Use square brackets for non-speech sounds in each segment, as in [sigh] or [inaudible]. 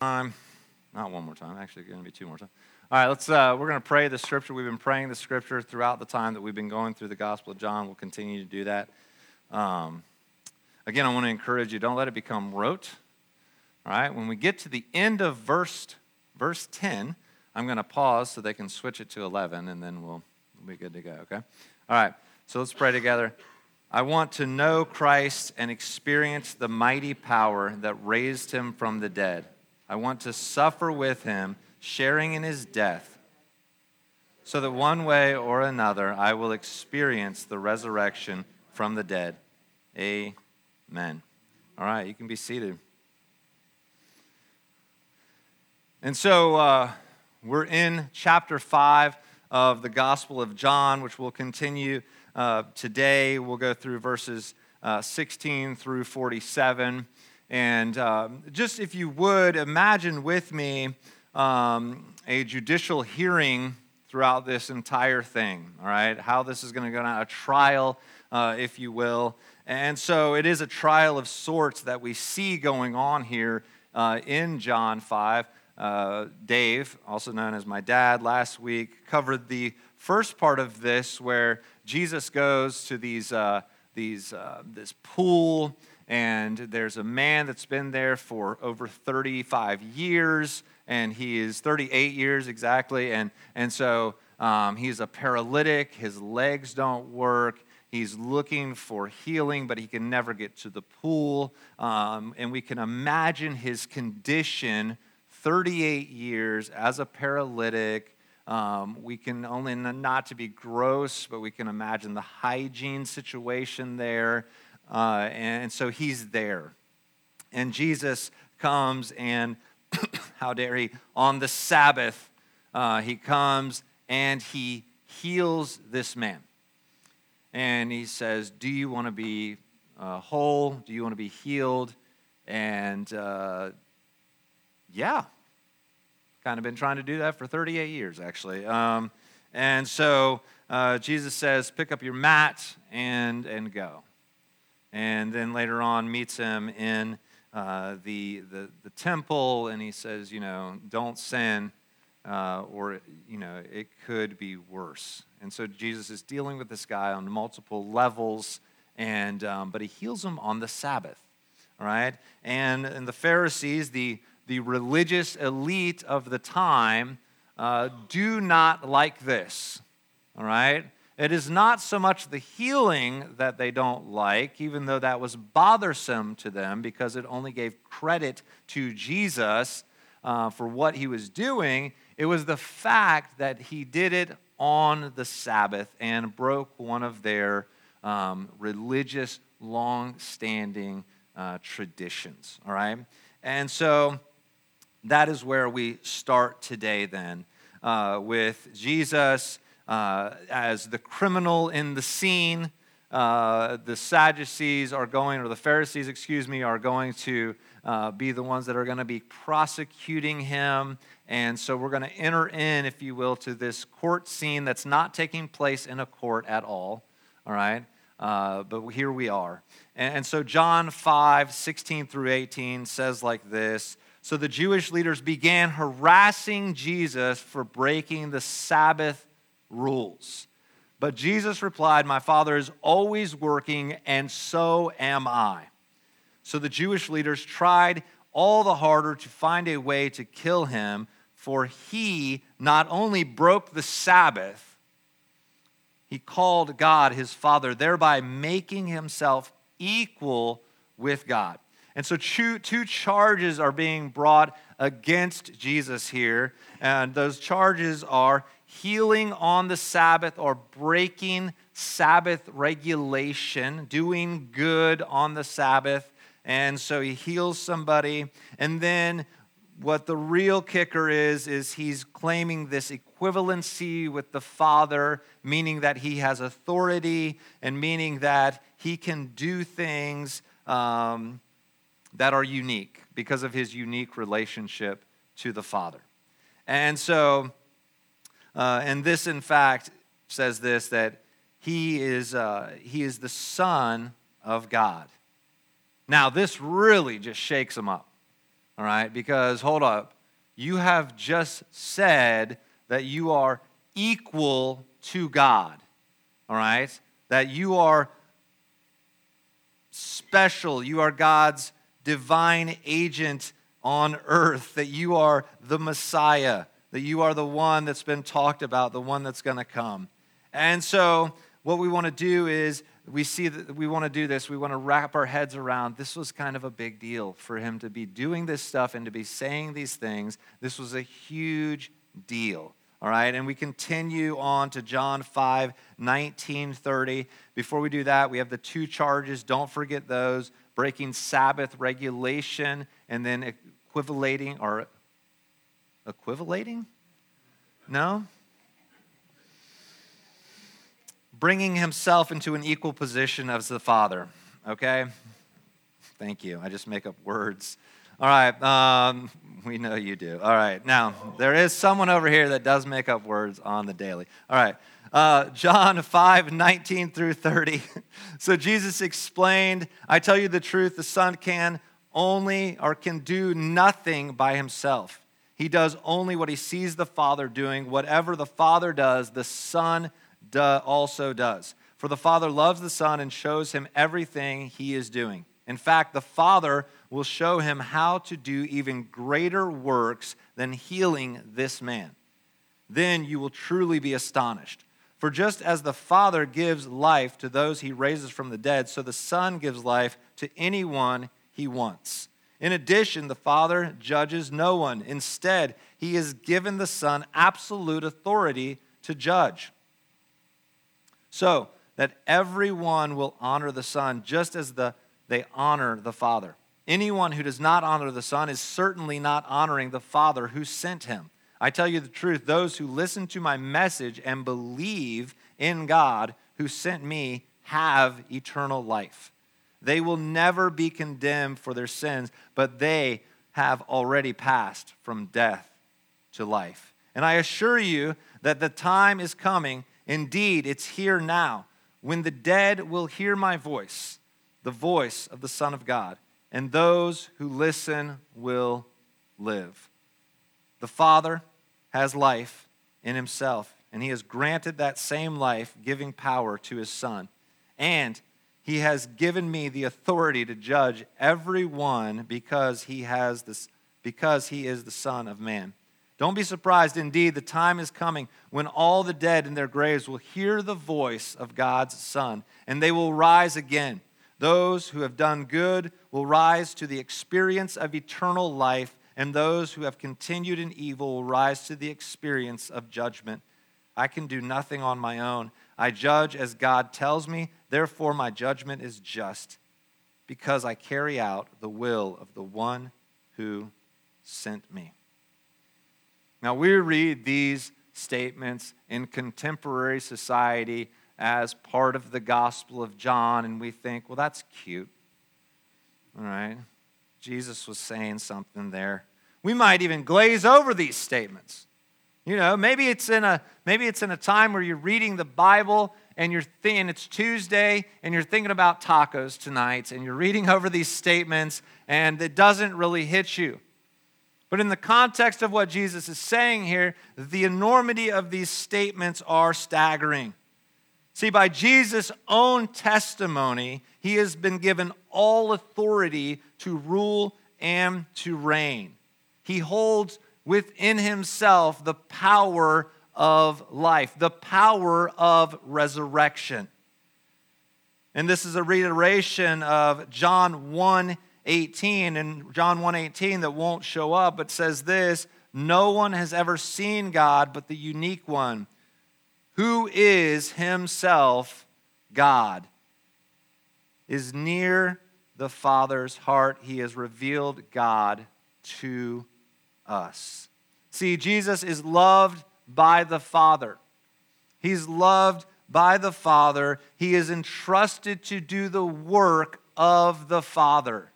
time. Not one more time. Actually, going to be two more times. All right, let's. Uh, we're going to pray the scripture. We've been praying the scripture throughout the time that we've been going through the Gospel of John. We'll continue to do that. Um, again, I want to encourage you. Don't let it become rote. All right. When we get to the end of verse verse ten, I'm going to pause so they can switch it to 11, and then we'll, we'll be good to go. Okay. All right. So let's pray together. I want to know Christ and experience the mighty power that raised him from the dead. I want to suffer with him, sharing in his death, so that one way or another I will experience the resurrection from the dead. Amen. All right, you can be seated. And so uh, we're in chapter 5 of the Gospel of John, which will continue uh, today. We'll go through verses uh, 16 through 47. And um, just if you would imagine with me um, a judicial hearing throughout this entire thing, all right? How this is going to go down, a trial, uh, if you will. And so it is a trial of sorts that we see going on here uh, in John 5. Uh, Dave, also known as my dad, last week covered the first part of this where Jesus goes to these, uh, these, uh, this pool and there's a man that's been there for over 35 years, and he is 38 years exactly. And, and so um, he's a paralytic, his legs don't work. He's looking for healing, but he can never get to the pool. Um, and we can imagine his condition 38 years as a paralytic. Um, we can only, not to be gross, but we can imagine the hygiene situation there. Uh, and so he's there. And Jesus comes and, [coughs] how dare he, on the Sabbath, uh, he comes and he heals this man. And he says, Do you want to be uh, whole? Do you want to be healed? And uh, yeah, kind of been trying to do that for 38 years, actually. Um, and so uh, Jesus says, Pick up your mat and, and go and then later on meets him in uh, the, the, the temple and he says, you know, don't sin uh, or, you know, it could be worse. And so Jesus is dealing with this guy on multiple levels, and, um, but he heals him on the Sabbath, all right? And, and the Pharisees, the, the religious elite of the time, uh, do not like this, all right? It is not so much the healing that they don't like, even though that was bothersome to them because it only gave credit to Jesus uh, for what he was doing. It was the fact that he did it on the Sabbath and broke one of their um, religious, long standing uh, traditions. All right? And so that is where we start today, then, uh, with Jesus uh, as the criminal in the scene. Uh, the Sadducees are going, or the Pharisees, excuse me, are going to uh, be the ones that are going to be prosecuting him. And so we're going to enter in, if you will, to this court scene that's not taking place in a court at all. All right? Uh, but here we are. And, and so John 5, 16 through 18 says like this So the Jewish leaders began harassing Jesus for breaking the Sabbath rules. But Jesus replied, My Father is always working, and so am I. So the Jewish leaders tried all the harder to find a way to kill him, for he not only broke the Sabbath, he called God his Father, thereby making himself equal with God. And so, two, two charges are being brought against Jesus here. And those charges are healing on the Sabbath or breaking Sabbath regulation, doing good on the Sabbath. And so he heals somebody. And then what the real kicker is, is he's claiming this equivalency with the Father, meaning that he has authority and meaning that he can do things um, that are unique because of his unique relationship to the Father. And so uh, and this, in fact, says this that he is, uh, he is the Son of God. Now, this really just shakes him up. All right? Because, hold up, you have just said that you are equal to God. All right? That you are special. You are God's divine agent on earth, that you are the Messiah, that you are the one that's been talked about, the one that's going to come. And so, what we want to do is we see that we want to do this. We want to wrap our heads around this was kind of a big deal for him to be doing this stuff and to be saying these things. This was a huge deal. All right, and we continue on to John 5, 19, 30. Before we do that, we have the two charges. Don't forget those breaking Sabbath regulation and then equivalating or equivalating? No? Bringing himself into an equal position as the Father. Okay? Thank you. I just make up words. All right, um, we know you do. All right, now, there is someone over here that does make up words on the daily. All right, uh, John [laughs] 5 19 through 30. [laughs] so Jesus explained, I tell you the truth, the Son can only or can do nothing by himself. He does only what he sees the Father doing. Whatever the Father does, the Son also does. For the Father loves the Son and shows him everything he is doing. In fact, the Father will show him how to do even greater works than healing this man. Then you will truly be astonished. For just as the Father gives life to those he raises from the dead, so the Son gives life to anyone he wants. In addition, the Father judges no one. Instead, he has given the Son absolute authority to judge. So that everyone will honor the Son just as the, they honor the Father. Anyone who does not honor the Son is certainly not honoring the Father who sent him. I tell you the truth, those who listen to my message and believe in God who sent me have eternal life. They will never be condemned for their sins, but they have already passed from death to life. And I assure you that the time is coming, indeed, it's here now, when the dead will hear my voice, the voice of the Son of God and those who listen will live. The Father has life in himself, and he has granted that same life, giving power to his Son. And he has given me the authority to judge everyone because he has this because he is the son of man don't be surprised indeed the time is coming when all the dead in their graves will hear the voice of god's son and they will rise again those who have done good will rise to the experience of eternal life, and those who have continued in evil will rise to the experience of judgment. I can do nothing on my own. I judge as God tells me, therefore, my judgment is just, because I carry out the will of the one who sent me. Now, we read these statements in contemporary society as part of the Gospel of John, and we think, well, that's cute. All right? Jesus was saying something there. We might even glaze over these statements. You know, maybe it's in a maybe it's in a time where you're reading the Bible and you're thinking it's Tuesday and you're thinking about tacos tonight and you're reading over these statements and it doesn't really hit you. But in the context of what Jesus is saying here, the enormity of these statements are staggering. See, by Jesus' own testimony, he has been given all authority to rule and to reign. He holds within himself the power of life, the power of resurrection. And this is a reiteration of John 1 18 and John 1 18 that won't show up, but says this No one has ever seen God but the unique one who is himself God, is near the Father's heart. He has revealed God to us. See, Jesus is loved by the Father. He's loved by the Father. He is entrusted to do the work of the Father.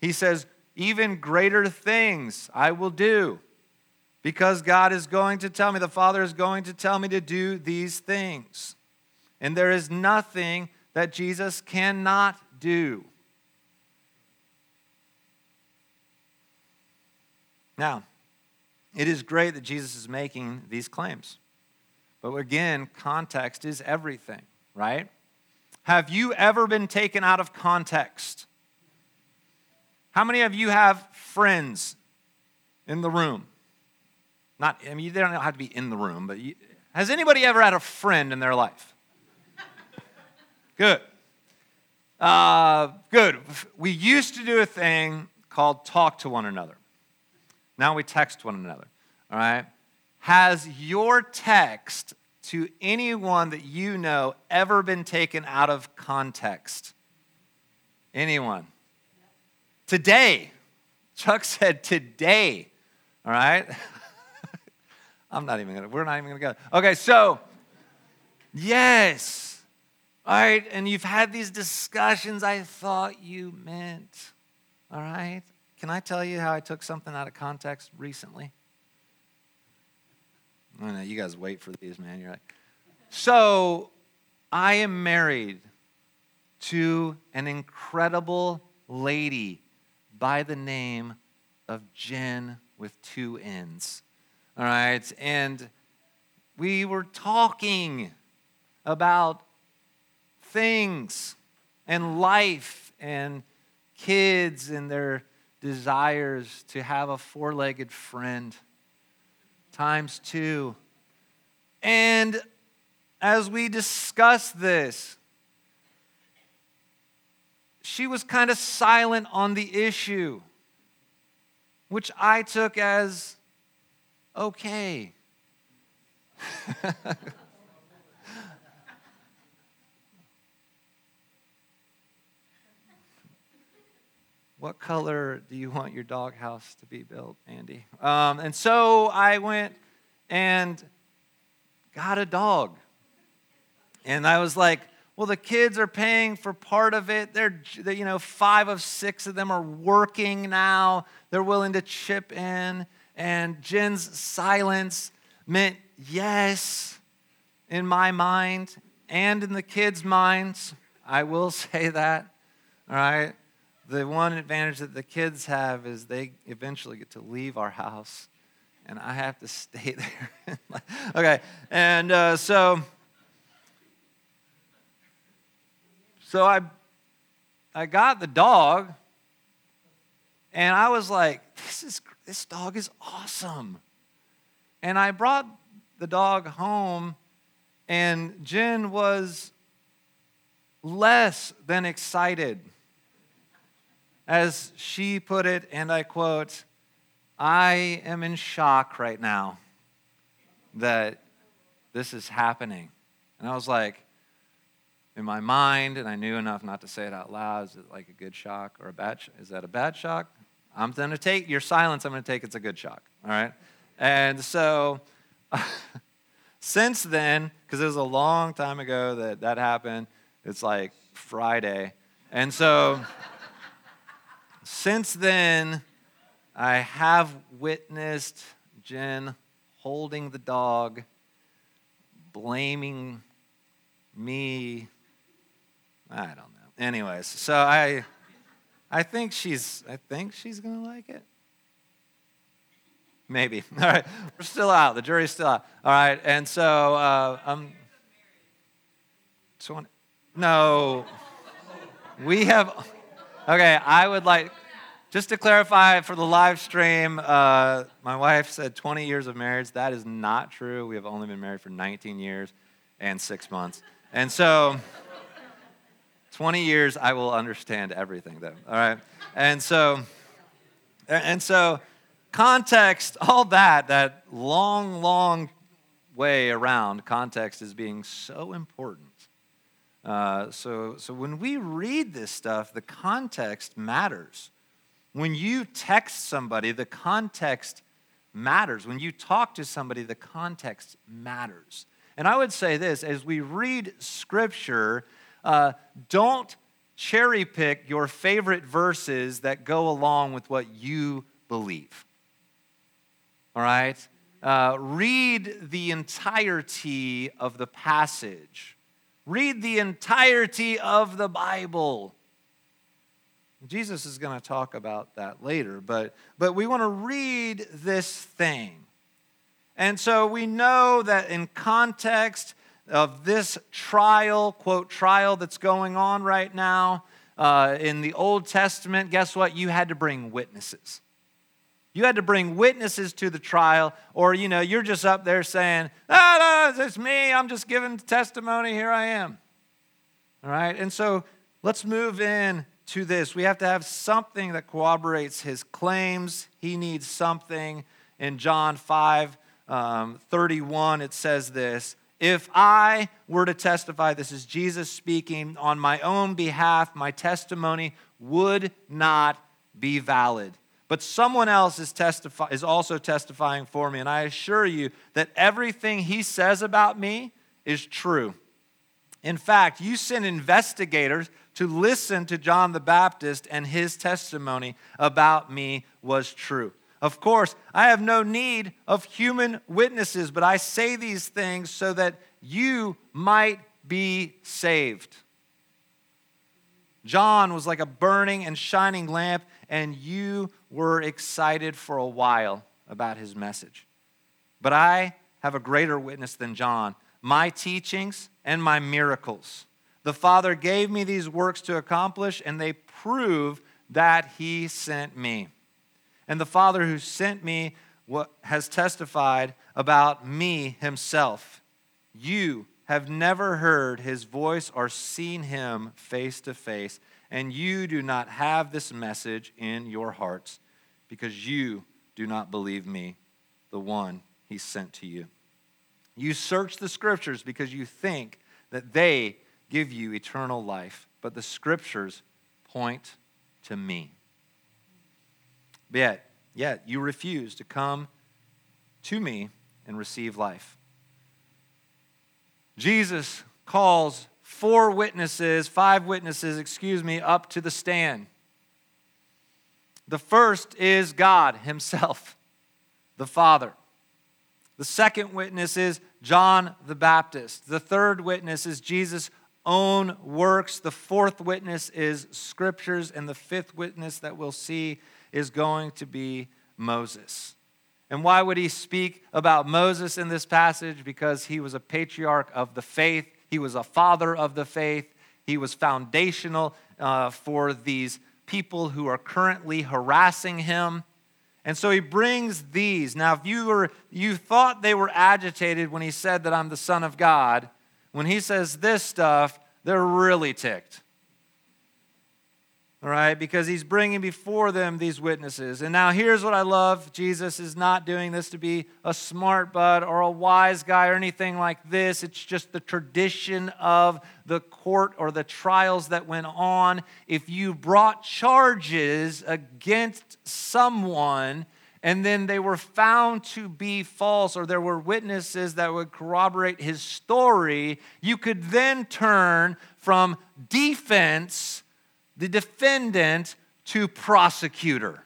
He says, Even greater things I will do because God is going to tell me, the Father is going to tell me to do these things. And there is nothing that Jesus cannot do. Now, it is great that Jesus is making these claims. But again, context is everything, right? Have you ever been taken out of context? How many of you have friends in the room? Not, I mean, they don't have to be in the room, but you, has anybody ever had a friend in their life? [laughs] Good. Uh, good. We used to do a thing called talk to one another. Now we text one another. All right? Has your text to anyone that you know ever been taken out of context? Anyone? Today. Chuck said today. All right? [laughs] I'm not even gonna, we're not even gonna go. Okay, so, yes. All right, and you've had these discussions I thought you meant. All right? Can I tell you how I took something out of context recently? I know you guys wait for these, man. You're like, so I am married to an incredible lady by the name of Jen with two N's. All right, and we were talking about things and life and kids and their desires to have a four legged friend times two. And as we discussed this, she was kind of silent on the issue, which I took as okay. [laughs] what color do you want your doghouse to be built, Andy? Um, and so I went and got a dog. And I was like, well, the kids are paying for part of it. They're, you know, five of six of them are working now. They're willing to chip in. And Jen's silence meant yes in my mind and in the kids' minds. I will [laughs] say that. All right the one advantage that the kids have is they eventually get to leave our house and I have to [laughs] stay there. [laughs] okay, and uh, so, so I, I got the dog, and I was like, "This is this dog is awesome," and I brought the dog home, and Jen was less than excited as she put it, and I quote, I am in shock right now that this is happening. And I was like, in my mind, and I knew enough not to say it out loud, is it like a good shock or a bad? Is that a bad shock? I'm going to take your silence, I'm going to take it's a good shock. All right? And so, [laughs] since then, because it was a long time ago that that happened, it's like Friday. And so, since then, I have witnessed Jen holding the dog, blaming me. I don't know. Anyways, so I I think she's I think she's gonna like it. Maybe. [laughs] All right. We're still out. The jury's still out. All right. And so uh, um so no. We have Okay, I would like, just to clarify for the live stream, uh, my wife said 20 years of marriage. That is not true. We have only been married for 19 years and six months. And so, 20 years, I will understand everything, though. All right? And so, and so, context, all that, that long, long way around, context is being so important. Uh, so, so when we read this stuff, the context matters. When you text somebody, the context matters. When you talk to somebody, the context matters. And I would say this as we read scripture, uh, don't cherry pick your favorite verses that go along with what you believe. All right? Uh, read the entirety of the passage Read the entirety of the Bible. Jesus is going to talk about that later, but, but we want to read this thing. And so we know that in context of this trial, quote, trial that's going on right now uh, in the Old Testament, guess what? You had to bring witnesses. You had to bring witnesses to the trial, or you know, you're just up there saying, "Ah, no, it's me. I'm just giving testimony. Here I am." All right, and so let's move in to this. We have to have something that corroborates his claims. He needs something. In John 5 um, 31, it says this If I were to testify, this is Jesus speaking, on my own behalf, my testimony would not be valid. But someone else is, is also testifying for me, and I assure you that everything he says about me is true. In fact, you send investigators to listen to John the Baptist, and his testimony about me was true. Of course, I have no need of human witnesses, but I say these things so that you might be saved. John was like a burning and shining lamp, and you were excited for a while about his message. But I have a greater witness than John my teachings and my miracles. The Father gave me these works to accomplish, and they prove that He sent me. And the Father who sent me has testified about me Himself. You have never heard His voice or seen Him face to face, and you do not have this message in your hearts because you do not believe me, the one He sent to you. You search the Scriptures because you think that they give you eternal life, but the scriptures point to me. Yet, yet you refuse to come to me and receive life. Jesus calls four witnesses, five witnesses, excuse me, up to the stand. The first is God Himself, the Father. The second witness is John the Baptist. The third witness is Jesus own works. The fourth witness is scriptures. And the fifth witness that we'll see is going to be Moses. And why would he speak about Moses in this passage? Because he was a patriarch of the faith, he was a father of the faith, he was foundational uh, for these people who are currently harassing him. And so he brings these. Now, if you were you thought they were agitated when he said that I'm the son of God, when he says this stuff, they're really ticked. All right, because he's bringing before them these witnesses. And now here's what I love Jesus is not doing this to be a smart bud or a wise guy or anything like this. It's just the tradition of the court or the trials that went on. If you brought charges against someone, and then they were found to be false, or there were witnesses that would corroborate his story, you could then turn from defense, the defendant, to prosecutor.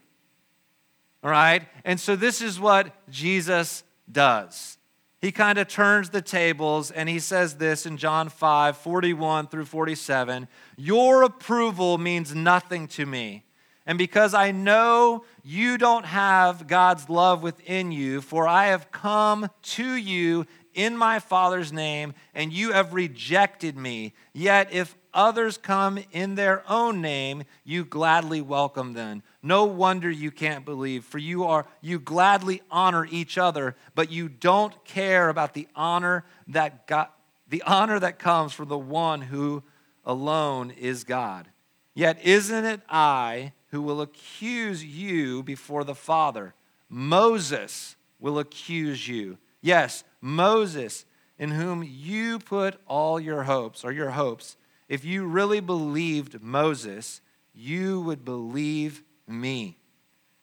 All right? And so this is what Jesus does. He kind of turns the tables and he says this in John 5 41 through 47 Your approval means nothing to me and because I know you don't have God's love within you, for I have come to you in my Father's name, and you have rejected me. Yet if others come in their own name, you gladly welcome them. No wonder you can't believe, for you are you gladly honor each other, but you don't care about the honor that God, the honor that comes from the one who alone is God. Yet isn't it I who will accuse you before the Father. Moses will accuse you. Yes, Moses, in whom you put all your hopes, or your hopes. If you really believed Moses, you would believe me,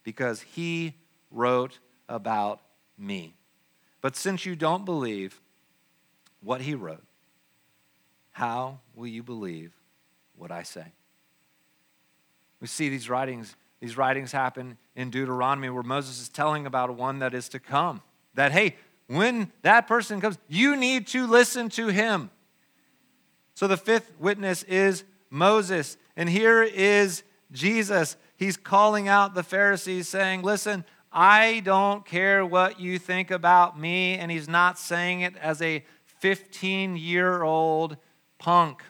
because he wrote about me. But since you don't believe what he wrote, how will you believe what I say? We see these writings, these writings happen in Deuteronomy where Moses is telling about one that is to come. That, hey, when that person comes, you need to listen to him. So the fifth witness is Moses. And here is Jesus, he's calling out the Pharisees, saying, Listen, I don't care what you think about me. And he's not saying it as a 15 year old punk.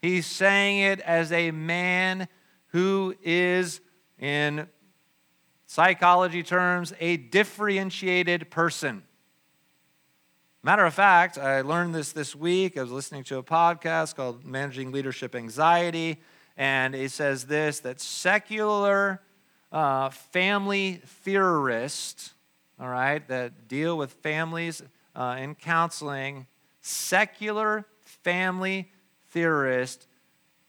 He's saying it as a man who is, in psychology terms, a differentiated person. Matter of fact, I learned this this week. I was listening to a podcast called Managing Leadership Anxiety, and it says this that secular uh, family theorists, all right, that deal with families uh, in counseling, secular family theorists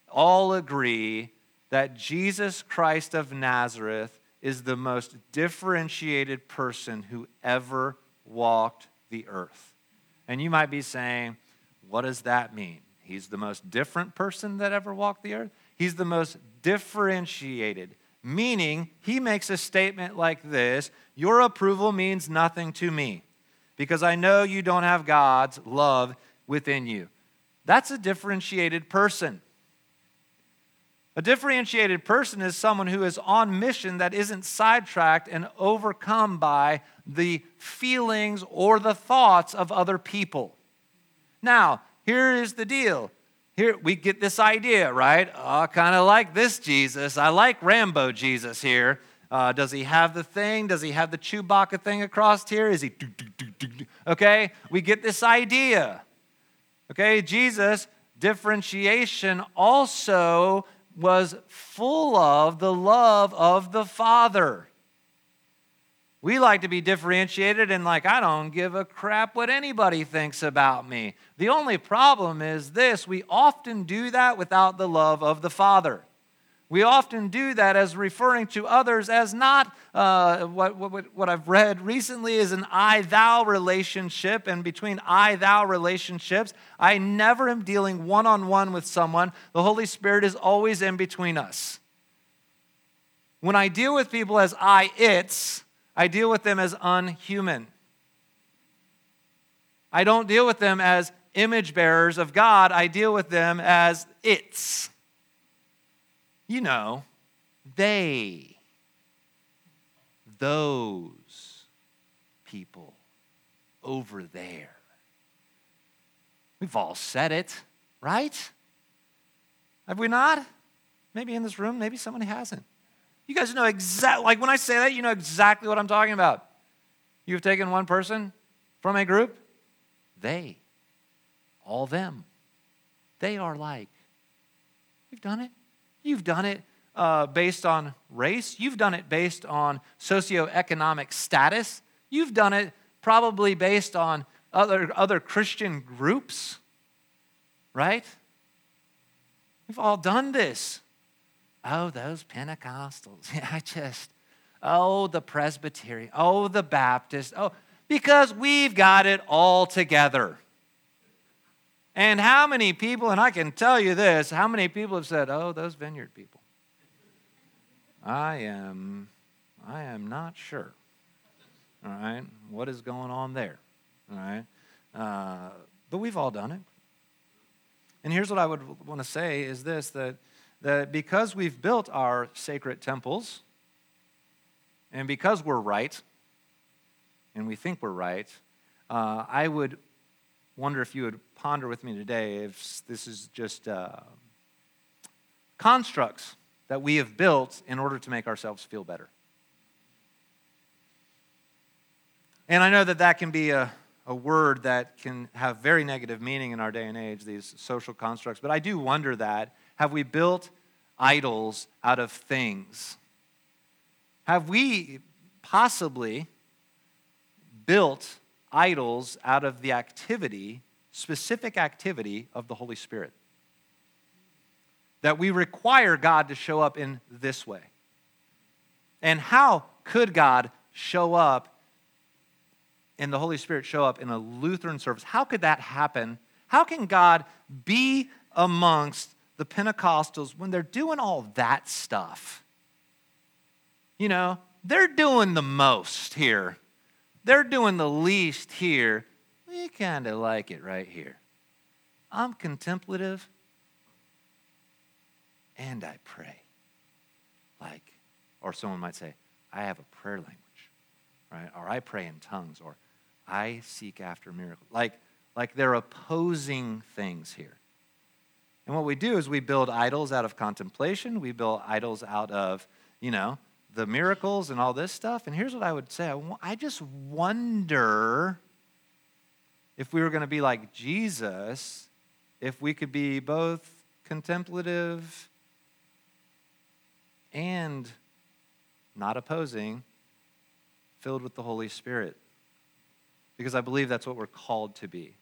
all agree that Jesus Christ of Nazareth is the most differentiated person who ever walked the earth. And you might be saying, what does that mean? He's the most different person that ever walked the earth? He's the most differentiated, meaning he makes a statement like this Your approval means nothing to me because I know you don't have God's love within you. That's a differentiated person. A differentiated person is someone who is on mission that isn't sidetracked and overcome by the feelings or the thoughts of other people. Now, here is the deal. Here we get this idea, right? I kind of like this Jesus. I like Rambo Jesus here. Uh, does he have the thing? Does he have the Chewbacca thing across here? Is he? Okay, we get this idea. Okay, Jesus, differentiation also was full of the love of the Father. We like to be differentiated and like, I don't give a crap what anybody thinks about me. The only problem is this we often do that without the love of the Father. We often do that as referring to others as not uh, what, what, what I've read recently is an I thou relationship. And between I thou relationships, I never am dealing one on one with someone. The Holy Spirit is always in between us. When I deal with people as I it's, I deal with them as unhuman. I don't deal with them as image bearers of God, I deal with them as it's you know, they, those people over there. We've all said it, right? Have we not? Maybe in this room, maybe someone hasn't. You guys know exactly, like when I say that, you know exactly what I'm talking about. You've taken one person from a group, they, all them, they are like. You've done it. You've done it uh, based on race. You've done it based on socioeconomic status. You've done it probably based on other, other Christian groups, right? We've all done this. Oh, those Pentecostals. [laughs] I just, oh, the Presbyterian. Oh, the Baptist. Oh, because we've got it all together. And how many people, and I can tell you this, how many people have said, oh, those vineyard people? I am, I am not sure. All right, what is going on there? All right, uh, but we've all done it. And here's what I would want to say is this that, that because we've built our sacred temples, and because we're right, and we think we're right, uh, I would wonder if you would ponder with me today if this is just uh, constructs that we have built in order to make ourselves feel better. And I know that that can be a, a word that can have very negative meaning in our day and age, these social constructs. But I do wonder that. Have we built idols out of things? Have we possibly built idols out of the activity, specific activity of the Holy Spirit. That we require God to show up in this way. And how could God show up and the Holy Spirit show up in a Lutheran service? How could that happen? How can God be amongst the Pentecostals when they're doing all that stuff? You know, they're doing the most here they're doing the least here. We kind of like it right here. I'm contemplative and I pray. like, or someone might say, I have a prayer language, right? Or I pray in tongues, or I seek after miracles. Like, like they're opposing things here. And what we do is we build idols out of contemplation, we build idols out of, you know, the miracles and all this stuff. And here's what I would say I just wonder if we were going to be like Jesus, if we could be both contemplative and not opposing, filled with the Holy Spirit. Because I believe that's what we're called to be.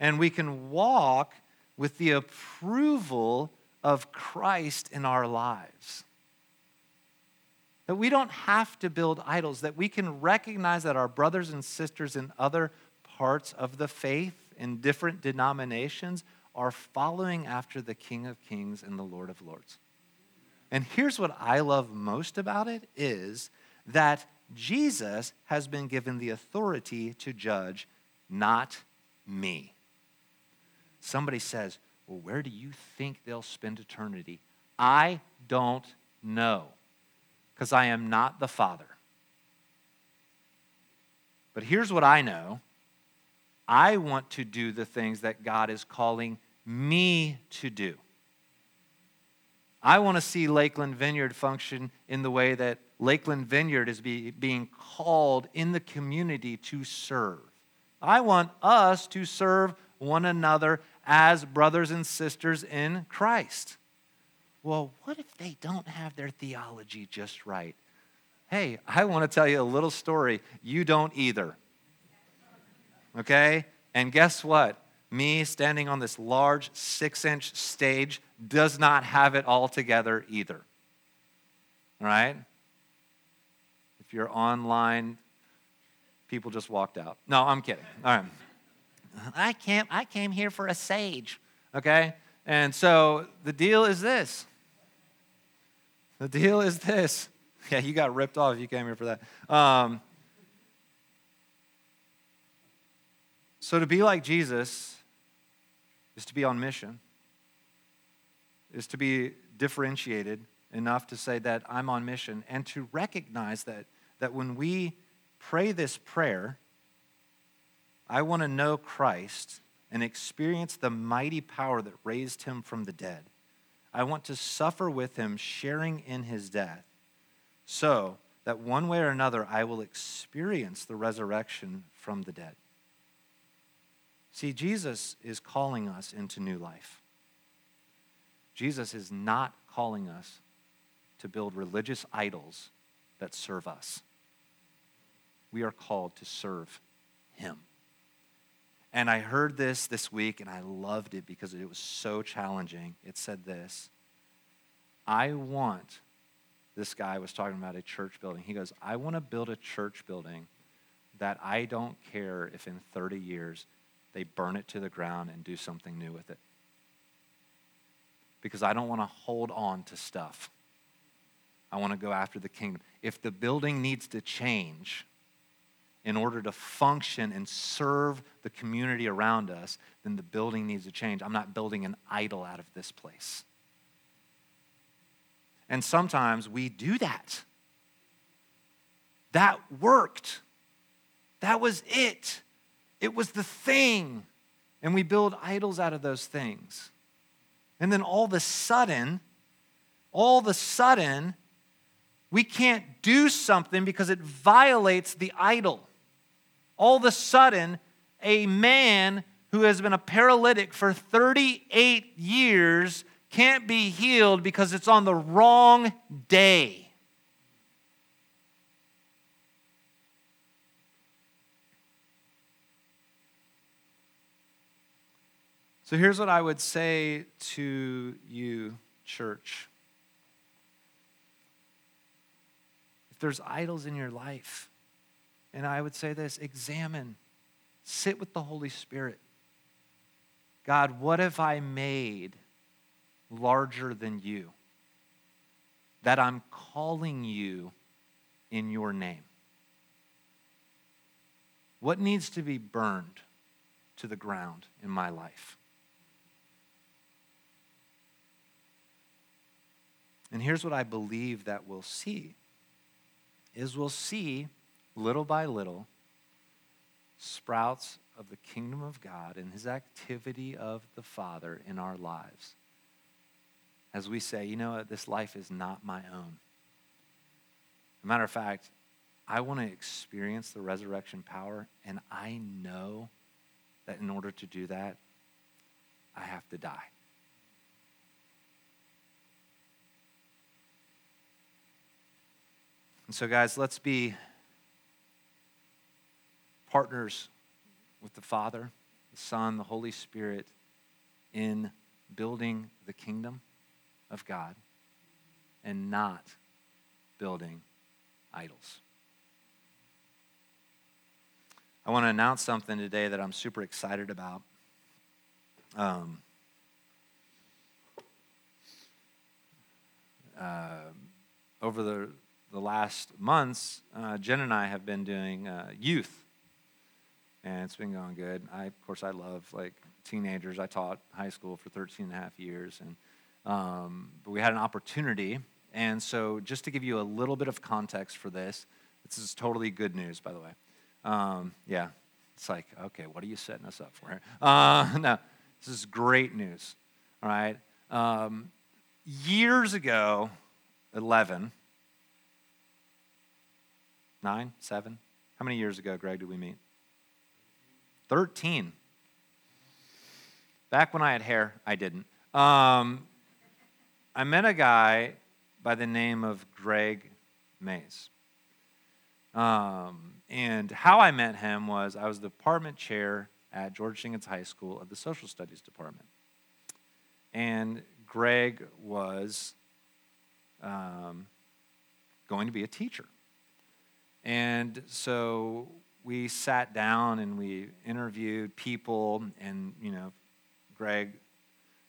And we can walk with the approval of Christ in our lives. That we don't have to build idols, that we can recognize that our brothers and sisters in other parts of the faith, in different denominations, are following after the King of Kings and the Lord of Lords. And here's what I love most about it is that Jesus has been given the authority to judge, not me. Somebody says, Well, where do you think they'll spend eternity? I don't know, because I am not the Father. But here's what I know I want to do the things that God is calling me to do. I want to see Lakeland Vineyard function in the way that Lakeland Vineyard is be, being called in the community to serve. I want us to serve one another as brothers and sisters in Christ. Well, what if they don't have their theology just right? Hey, I want to tell you a little story. You don't either. Okay? And guess what? Me standing on this large six inch stage does not have it all together either. All right? If you're online, people just walked out. No, I'm kidding. All right. I came, I came here for a sage, okay? And so the deal is this. The deal is this. [laughs] Yeah, you got ripped off if you came here for that. Um, so to be like Jesus is to be on mission, is to be differentiated enough to say that I'm on mission and to recognize that, that when we pray this prayer, I want to know Christ and experience the mighty power that raised him from the dead. I want to suffer with him, sharing in his death, so that one way or another I will experience the resurrection from the dead. See, Jesus is calling us into new life. Jesus is not calling us to build religious idols that serve us. We are called to serve him. And I heard this this week and I loved it because it was so challenging. It said this I want, this guy was talking about a church building. He goes, I want to build a church building that I don't care if in 30 years they burn it to the ground and do something new with it. Because I don't want to hold on to stuff. I want to go after the kingdom. If the building needs to change, in order to function and serve the community around us, then the building needs to change. I'm not building an idol out of this place. And sometimes we do that. That worked. That was it. It was the thing. And we build idols out of those things. And then all of a sudden, all of a sudden, we can't do something because it violates the idol all of a sudden, a man who has been a paralytic for 38 years can't be healed because it's on the wrong day. So here's what I would say to you, church. If there's idols in your life, and I would say this examine, sit with the Holy Spirit. God, what have I made larger than you? That I'm calling you in your name. What needs to be burned to the ground in my life? And here's what I believe that we'll see is we'll see little by little sprouts of the kingdom of God and his activity of the Father in our lives. As we say, you know what, this life is not my own. As a matter of fact, I want to experience the resurrection power, and I know that in order to do that, I have to die. And so, guys, let's be partners with the Father, the Son, the Holy Spirit in building the kingdom of God and not building idols. I want to announce something today that I'm super excited about. Um, uh, over the the last months, uh, Jen and I have been doing uh, youth, and it's been going good. I, of course, I love like teenagers. I taught high school for 13 and a half years, and um, but we had an opportunity. And so, just to give you a little bit of context for this, this is totally good news, by the way. Um, yeah, it's like, okay, what are you setting us up for? [laughs] Uh, no, this is great news. All right. Um, years ago, 11, Nine? Seven? How many years ago, Greg, did we meet? 13. Back when I had hair, I didn't. Um, I met a guy by the name of Greg Mays. Um, and how I met him was I was the department chair at George Jenkins High School of the Social Studies Department. And Greg was um, going to be a teacher. And so we sat down and we interviewed people, and, you know, Greg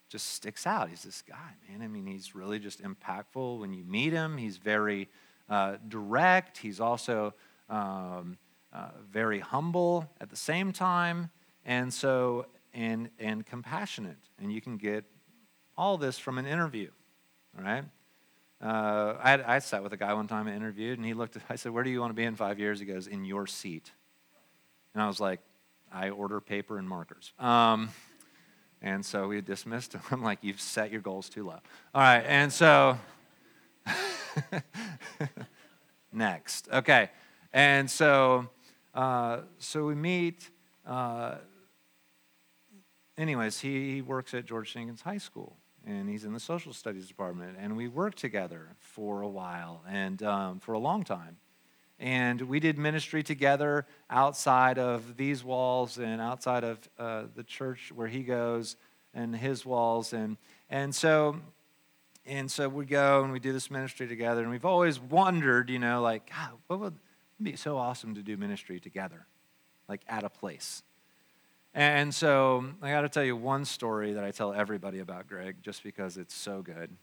just sticks out. He's this guy, man. I mean, he's really just impactful when you meet him. He's very uh, direct. He's also um, uh, very humble at the same time, and so and and compassionate. And you can get all this from an interview, all right? Uh, I, I sat with a guy one time I interviewed, and he looked at, I said, Where do you want to be in five years? He goes, In your seat. And I was like, I order paper and markers. Um, and so we dismissed him. [laughs] I'm like, You've set your goals too low. All right. And so, [laughs] next. Okay. And so, uh, so we meet. Uh, anyways, he, he works at George Jenkins High School and he's in the social studies department. And we worked together for a while and um, for a long time. And we did ministry together outside of these walls and outside of uh, the church where he goes and his walls. And, and so and so we go and we do this ministry together. And we've always wondered, you know, like, God, what would be so awesome to do ministry together, like at a place. And so I got to tell you one story that I tell everybody about Greg just because it's so good.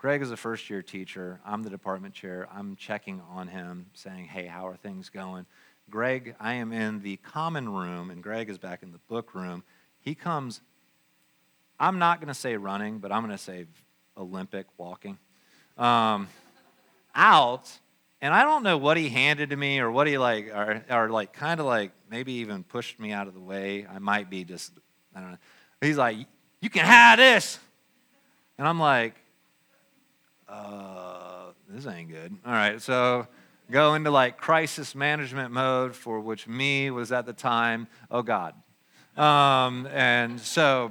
Greg is a first year teacher. I'm the department chair. I'm checking on him, saying, hey, how are things going? Greg, I am in the common room, and Greg is back in the book room. He comes, I'm not going to say running, but I'm going to say Olympic walking, um, out and I don't know what he handed to me or what he like, or, or like kind of like maybe even pushed me out of the way. I might be just, I don't know. He's like, you can have this. And I'm like, uh, this ain't good. All right, so go into like crisis management mode for which me was at the time, oh God. Um, and so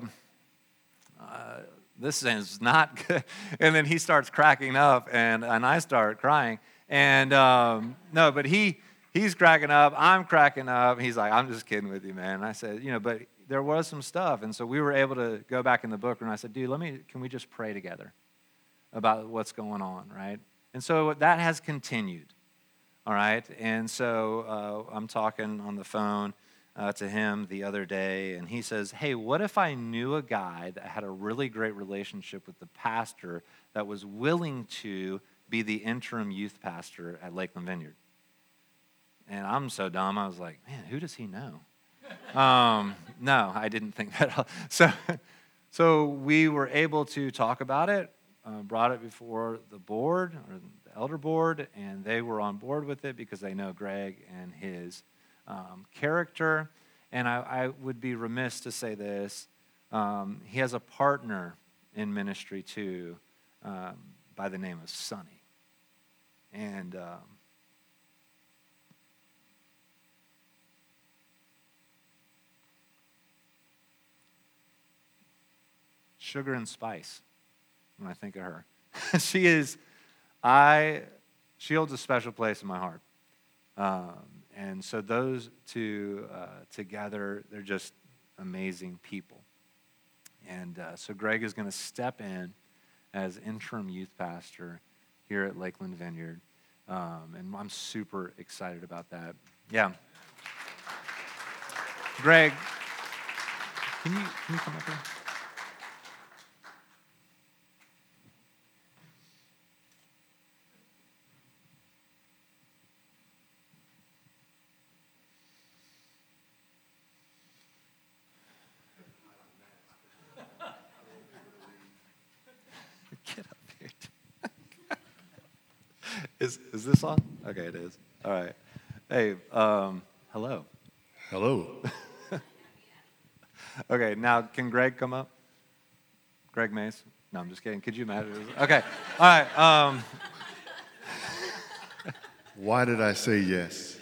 uh, this is not [laughs] good. And then he starts cracking up, and, and I start crying. And um, no, but he he's cracking up. I'm cracking up. He's like, I'm just kidding with you, man. And I said, you know, but there was some stuff, and so we were able to go back in the book. And I said, dude, let me. Can we just pray together about what's going on, right? And so that has continued. All right. And so uh, I'm talking on the phone. Uh, to him the other day, and he says, Hey, what if I knew a guy that had a really great relationship with the pastor that was willing to be the interim youth pastor at Lakeland Vineyard. And I'm so dumb, I was like, man, who does he know? [laughs] um, no, I didn't think that. [laughs] So, so we were able to talk about it. Uh, brought it before the board or the elder board, and they were on board with it because they know Greg and his um, character. And I, I, would be remiss to say this um, he has a partner in ministry too um, by the name of Sonny. And. Um, sugar and spice when I think of her. [laughs] she is, I, she holds a special place in my heart. Um, and so those two uh, together, they're just amazing people. And uh, so Greg is going to step in as interim youth pastor here at Lakeland Vineyard. Um, and I'm super excited about that. Yeah. Greg, can you, can you come up here? Is, is this on? Okay, it is. All right. Hey, um, hello. Hello. [laughs] okay, now can Greg come up? Greg Mace? No, I'm just kidding. Could you imagine? Okay. All right. Um, [laughs] Why did I say yes?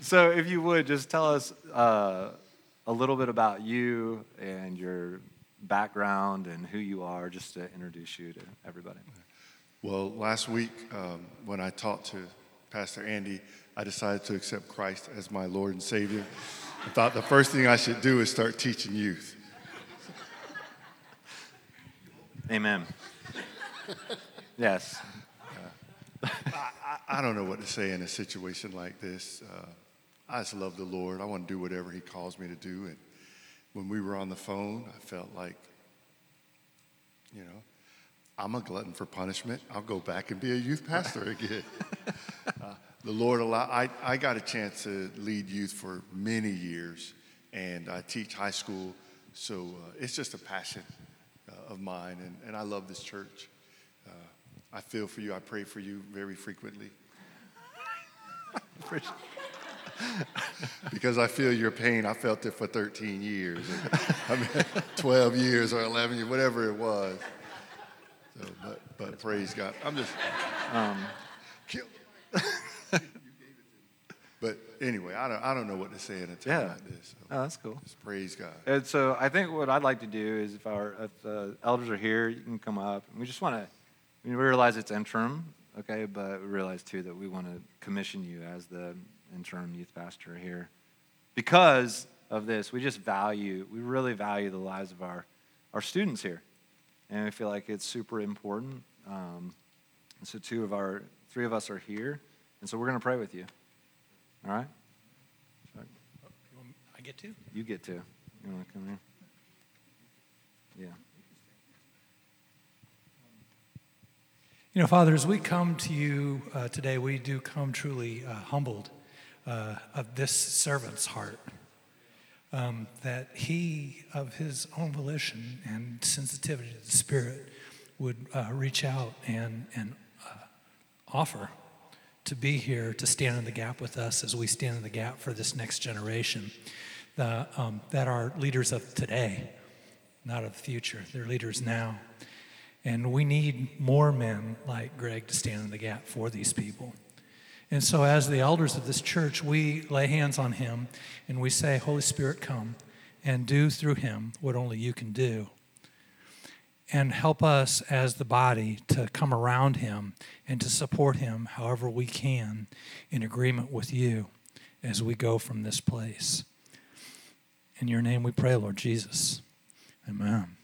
so, if you would, just tell us uh, a little bit about you and your background and who you are, just to introduce you to everybody. Well, last week um, when I talked to Pastor Andy, I decided to accept Christ as my Lord and Savior. I thought the first thing I should do is start teaching youth. Amen. yes. Uh, I, I, don't know what to say in a situation like this. Uh, I just love the Lord. I want to do whatever He calls me to do. And when we were on the phone, I felt like, you know, I'm a glutton for punishment. I'll go back and be a youth pastor again. uh, the Lord allowed, I, I got a chance to lead youth for many years, and I teach high school, so uh, it's just a passion uh, of mine, and, and I love this church. Uh, I feel for you, I pray for you very frequently. [laughs] because I feel your pain. I felt it for 13 years, I mean, [laughs] 12 years or 11 years, whatever it was. So, but, but praise God. I'm just. Um, [laughs] but anyway, I don't, I don't know what to say in a time yeah. like this. So oh, that's cool. Just praise God. And so I think what I'd like to do is if our if the elders are here, you can come up. We just want to. I mean, we realize it's interim, okay, but we realize too that we want to commission you as the interim youth pastor here because of this. We just value. We really value the lives of our our students here and I feel like it's super important. Um, and so two of our, three of us are here, and so we're going to pray with you. All right? I get to? You get to. You want to come here? Yeah. You know, Father, as we come to you uh, today, we do come truly uh, humbled uh, of this servant's heart um, that he, of his own volition and sensitivity to the Spirit, would uh, reach out and, and uh, offer to be here to stand in the gap with us as we stand in the gap for this next generation the, um, that are leaders of today, not of the future. They're leaders now. And we need more men like Greg to stand in the gap for these people. And so, as the elders of this church, we lay hands on him and we say, Holy Spirit, come and do through him what only you can do. And help us as the body to come around him and to support him however we can in agreement with you as we go from this place. In your name we pray, Lord Jesus. Amen.